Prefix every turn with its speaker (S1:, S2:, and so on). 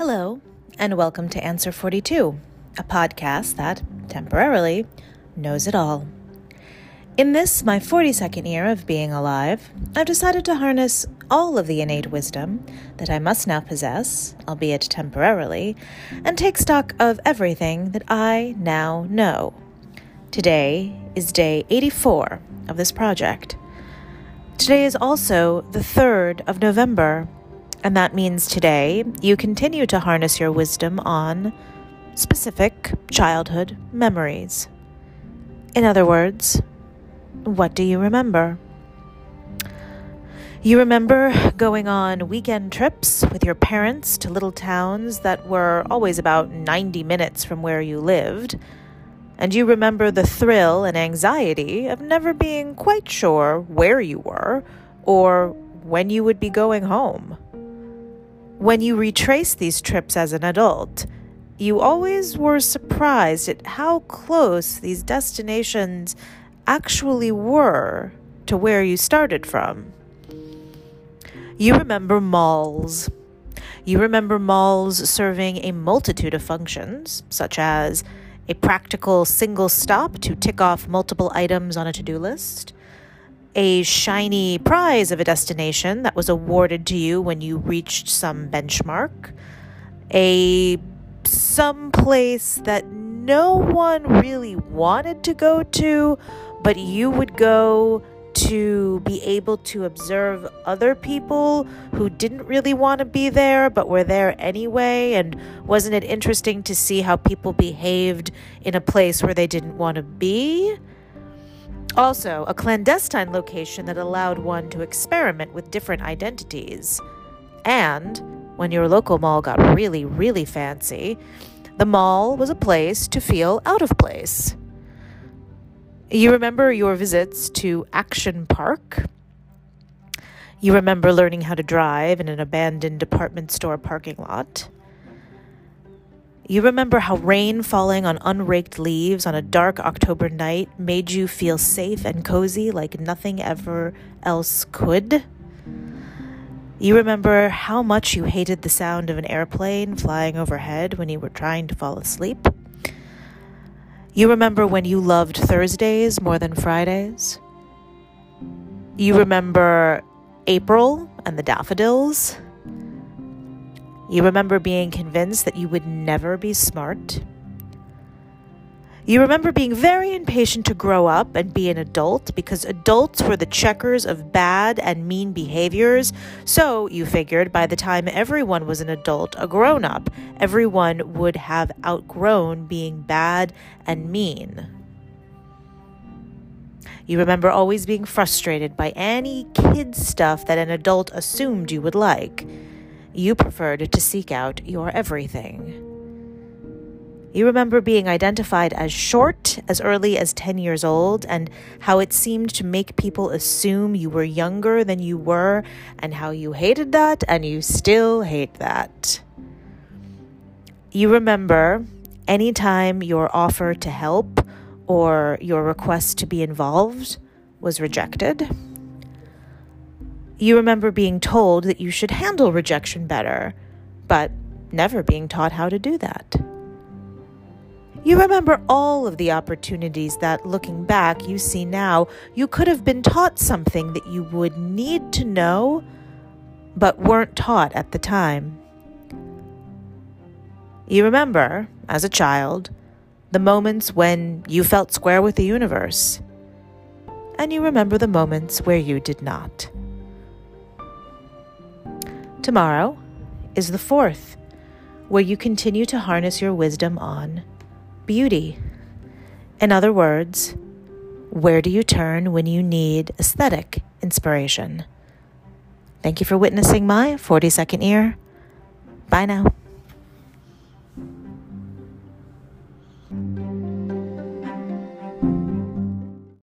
S1: Hello, and welcome to Answer 42, a podcast that, temporarily, knows it all. In this, my 42nd year of being alive, I've decided to harness all of the innate wisdom that I must now possess, albeit temporarily, and take stock of everything that I now know. Today is day 84 of this project. Today is also the 3rd of November, and that means today you continue to harness your wisdom on specific childhood memories. In other words, what do you remember? You remember going on weekend trips with your parents to little towns that were always about 90 minutes from where you lived. And you remember the thrill and anxiety of never being quite sure where you were or when you would be going home. When you retrace these trips as an adult, you always were surprised at how close these destinations actually were to where you started from. You remember malls. You remember malls serving a multitude of functions, such as a practical single stop to tick off multiple items on a to do list a shiny prize of a destination that was awarded to you when you reached some benchmark, a some place that no one really wanted to go to, but you would go to be able to observe other people who didn't really want to be there but were there anyway. And wasn't it interesting to see how people behaved in a place where they didn't want to be? Also, a clandestine location that allowed one to experiment with different identities. And when your local mall got really, really fancy, the mall was a place to feel out of place. You remember your visits to Action Park. You remember learning how to drive in an abandoned department store parking lot. You remember how rain falling on unraked leaves on a dark October night made you feel safe and cozy like nothing ever else could? You remember how much you hated the sound of an airplane flying overhead when you were trying to fall asleep? You remember when you loved Thursdays more than Fridays? You remember April and the daffodils? You remember being convinced that you would never be smart. You remember being very impatient to grow up and be an adult because adults were the checkers of bad and mean behaviors. So you figured by the time everyone was an adult, a grown up, everyone would have outgrown being bad and mean. You remember always being frustrated by any kid stuff that an adult assumed you would like you preferred to seek out your everything. You remember being identified as short as early as 10 years old and how it seemed to make people assume you were younger than you were and how you hated that and you still hate that. You remember anytime your offer to help or your request to be involved was rejected. You remember being told that you should handle rejection better, but never being taught how to do that. You remember all of the opportunities that, looking back, you see now you could have been taught something that you would need to know, but weren't taught at the time. You remember, as a child, the moments when you felt square with the universe, and you remember the moments where you did not. Tomorrow is the fourth, where you continue to harness your wisdom on beauty. In other words, where do you turn when you need aesthetic inspiration? Thank you for witnessing my 40 second year. Bye now.